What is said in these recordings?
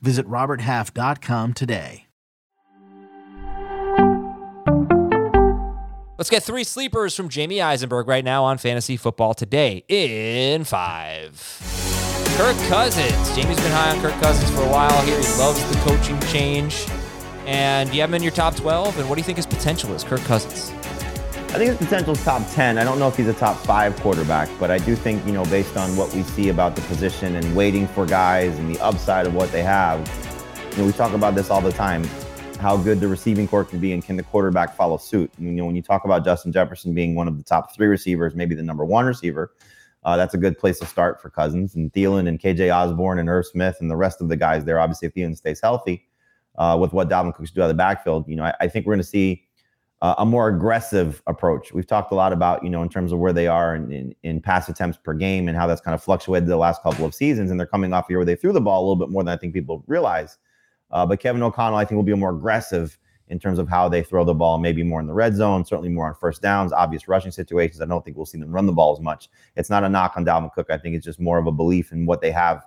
Visit RobertHalf.com today. Let's get three sleepers from Jamey Eisenberg right now on Fantasy Football Today in five. Kirk Cousins. Jamey's been high on Kirk Cousins for a while here. He loves the coaching change. And you have him in your top 12. And what do you think his potential is, Kirk Cousins? I think his potential is top 10. I don't know if he's a top five quarterback, but I do think, you know, based on what we see about the position and waiting for guys and the upside of what they have, you know, we talk about this all the time how good the receiving corps can be and can the quarterback follow suit. And, you know, when you talk about Justin Jefferson being one of the top three receivers, maybe the number one receiver, uh, that's a good place to start for Cousins and Thielen and KJ Osborn and Irv Smith and the rest of the guys there. Obviously, if Thielen stays healthy uh, with what Dalvin Cooks do out of the backfield, you know, I, I think we're going to see uh, a more aggressive approach. We've talked a lot about, you know, in terms of where they are in, in, in, pass attempts per game and how that's kind of fluctuated the last couple of seasons. And they're coming off a year where they threw the ball a little bit more than I think people realize. Uh, but Kevin O'Connell, I think, will be more aggressive in terms of how they throw the ball, maybe more in the red zone, certainly more on first downs, obvious rushing situations. I don't think we'll see them run the ball as much. It's not a knock on Dalvin Cook. I think it's just more of a belief in what they have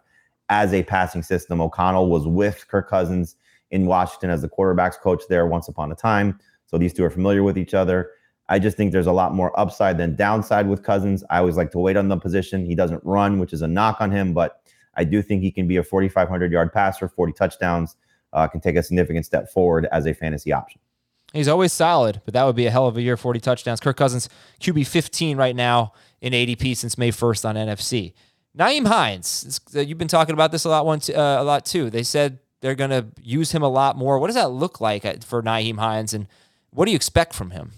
as a passing system. O'Connell was with Kirk Cousins in Washington as the quarterbacks coach there once upon a time. So these two are familiar with each other. I just think there's a lot more upside than downside with Cousins. I always like to wait on the position. He doesn't run, which is a knock on him, but I do think he can be a 4,500 yard passer, 40 touchdowns uh, can take a significant step forward as a fantasy option. He's always solid, but that would be a hell of a year 40 touchdowns. Kirk Cousins, QB 15 right now in ADP since May 1st on NFFC. Nyheim Hines, uh, you've been talking about this a lot, one, uh, a lot too. They said they're going to use him a lot more. What does that look like for Nyheim Hines, and what do you expect from him?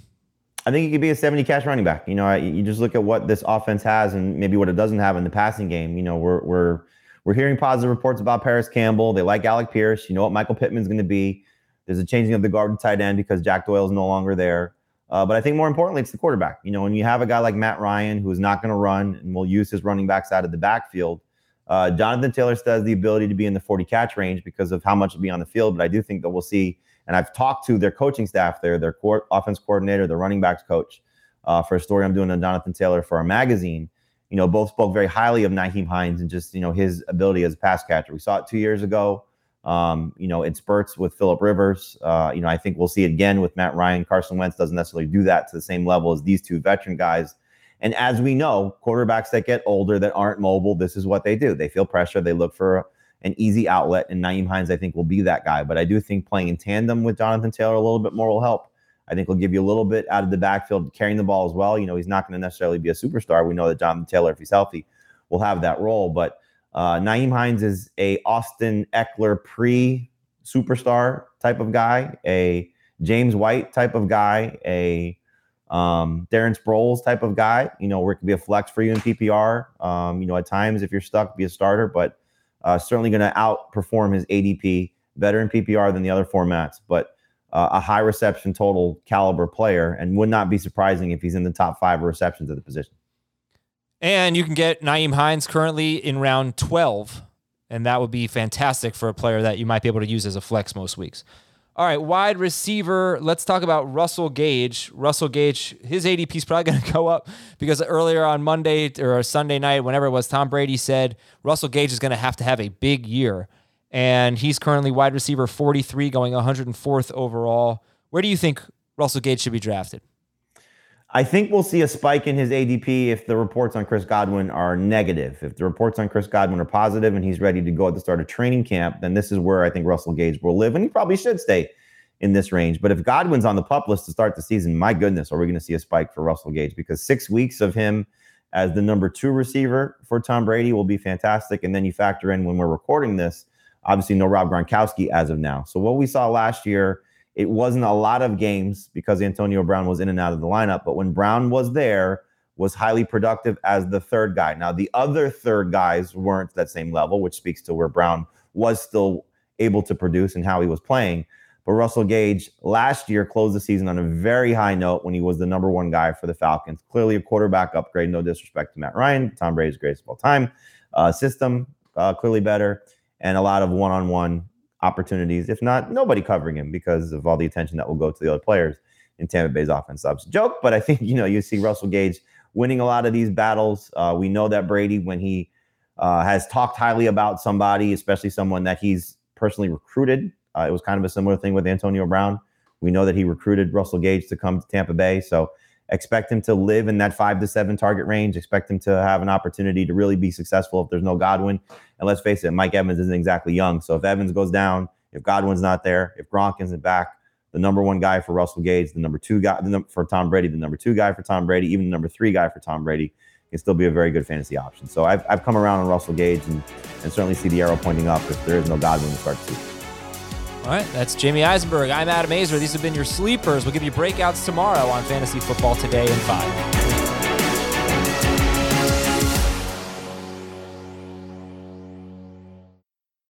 I think he could be a 70 catch running back. You know, you just look at what this offense has and maybe what it doesn't have in the passing game. You know, we're, we're we're hearing positive reports about Parris Campbell. They like Alec Pierce. You know what Michael Pittman's going to be. There's a changing of the guard and tight end because Jack Doyle is no longer there. Uh, but I think more importantly, it's the quarterback. You know, when you have a guy like Matt Ryan who is not going to run and will use his running backs out of the backfield, uh, Jonathan Taylor still has the ability to be in the 40 catch range because of how much will be on the field. But I do think that we'll see, and I've talked to their coaching staff there, their co- offense coordinator, their running backs coach, uh, for a story I'm doing on Jonathan Taylor for our magazine you know, both spoke very highly of Nyheim Hines and just, you know, his ability as a pass catcher. We saw it two years ago, um, you know, in spurts with Philip Rivers. Uh, you know, I think we'll see it again with Matt Ryan. Carson Wentz doesn't necessarily do that to the same level as these two veteran guys. And as we know, quarterbacks that get older that aren't mobile, this is what they do. They feel pressure. They look for an easy outlet. And Nyheim Hines, I think, will be that guy. But I do think playing in tandem with Jonathan Taylor a little bit more will help. I think he'll give you a little bit out of the backfield, carrying the ball as well. You know, he's not going to necessarily be a superstar. We know that Jonathan Taylor, if he's healthy, will have that role. But uh, Nyheim Hines is a Austin Ekeler pre superstar type of guy, a James White type of guy, a um, Darren Sproles type of guy. You know, where it could be a flex for you in PPR. Um, you know, at times if you're stuck, be a starter, but uh, certainly going to outperform his ADP better in PPR than the other formats. But uh, a high reception total caliber player and would not be surprising if he's in the top five receptions at the position. And you can get Nyheim Hines currently in round 12, and that would be fantastic for a player that you might be able to use as a flex most weeks. All right, wide receiver. Let's talk about Russell Gage. Russell Gage, his ADP is probably going to go up because earlier on Monday or Sunday night, whenever it was, Tom Brady said Russell Gage is going to have to have a big year and he's currently wide receiver 43, going 104th overall. Where do you think Russell Gage should be drafted? I think we'll see a spike in his ADP if the reports on Chris Godwin are negative. If the reports on Chris Godwin are positive and he's ready to go at the start of training camp, then this is where I think Russell Gage will live, and he probably should stay in this range. But if Godwin's on the pup list to start the season, my goodness, are we going to see a spike for Russell Gage? Because six weeks of him as the number two receiver for Tom Brady will be fantastic. And then you factor in when we're recording this, Obviously, no Rob Gronkowski as of now. So what we saw last year, it wasn't a lot of games because Antonio Brown was in and out of the lineup. But when Brown was there, was highly productive as the third guy. Now the other third guys weren't that same level, which speaks to where Brown was still able to produce and how he was playing. But Russell Gage last year closed the season on a very high note when he was the number one guy for the Falcons. Clearly a quarterback upgrade. No disrespect to Matt Ryan, Tom Brady's greatest of all time. Uh, system uh, clearly better, and a lot of one-on-one opportunities. If not, nobody covering him because of all the attention that will go to the other players in Tampa Bay's offense. That's joke, but I think you know you see Russell Gage winning a lot of these battles. Uh, we know that Brady, when he uh, has talked highly about somebody, especially someone that he's personally recruited, uh, it was kind of a similar thing with Antonio Brown. We know that he recruited Russell Gage to come to Tampa Bay, so expect him to live in that five to seven target range. Expect him to have an opportunity to really be successful if there's no Godwin. And let's face it, Mike Evans isn't exactly young. So if Evans goes down, if Godwin's not there, if Gronk isn't back, the number one guy for Russell Gage, the number two guy for Tom Brady, the number two guy for Tom Brady, even the number three guy for Tom Brady can still be a very good fantasy option. So I've, I've come around on Russell Gage and, and certainly see the arrow pointing up if there is no Godwin to start the season. All right, that's Jamey Eisenberg. I'm Adam Aizer. These have been your sleepers. We'll give you breakouts tomorrow on Fantasy Football Today in 5.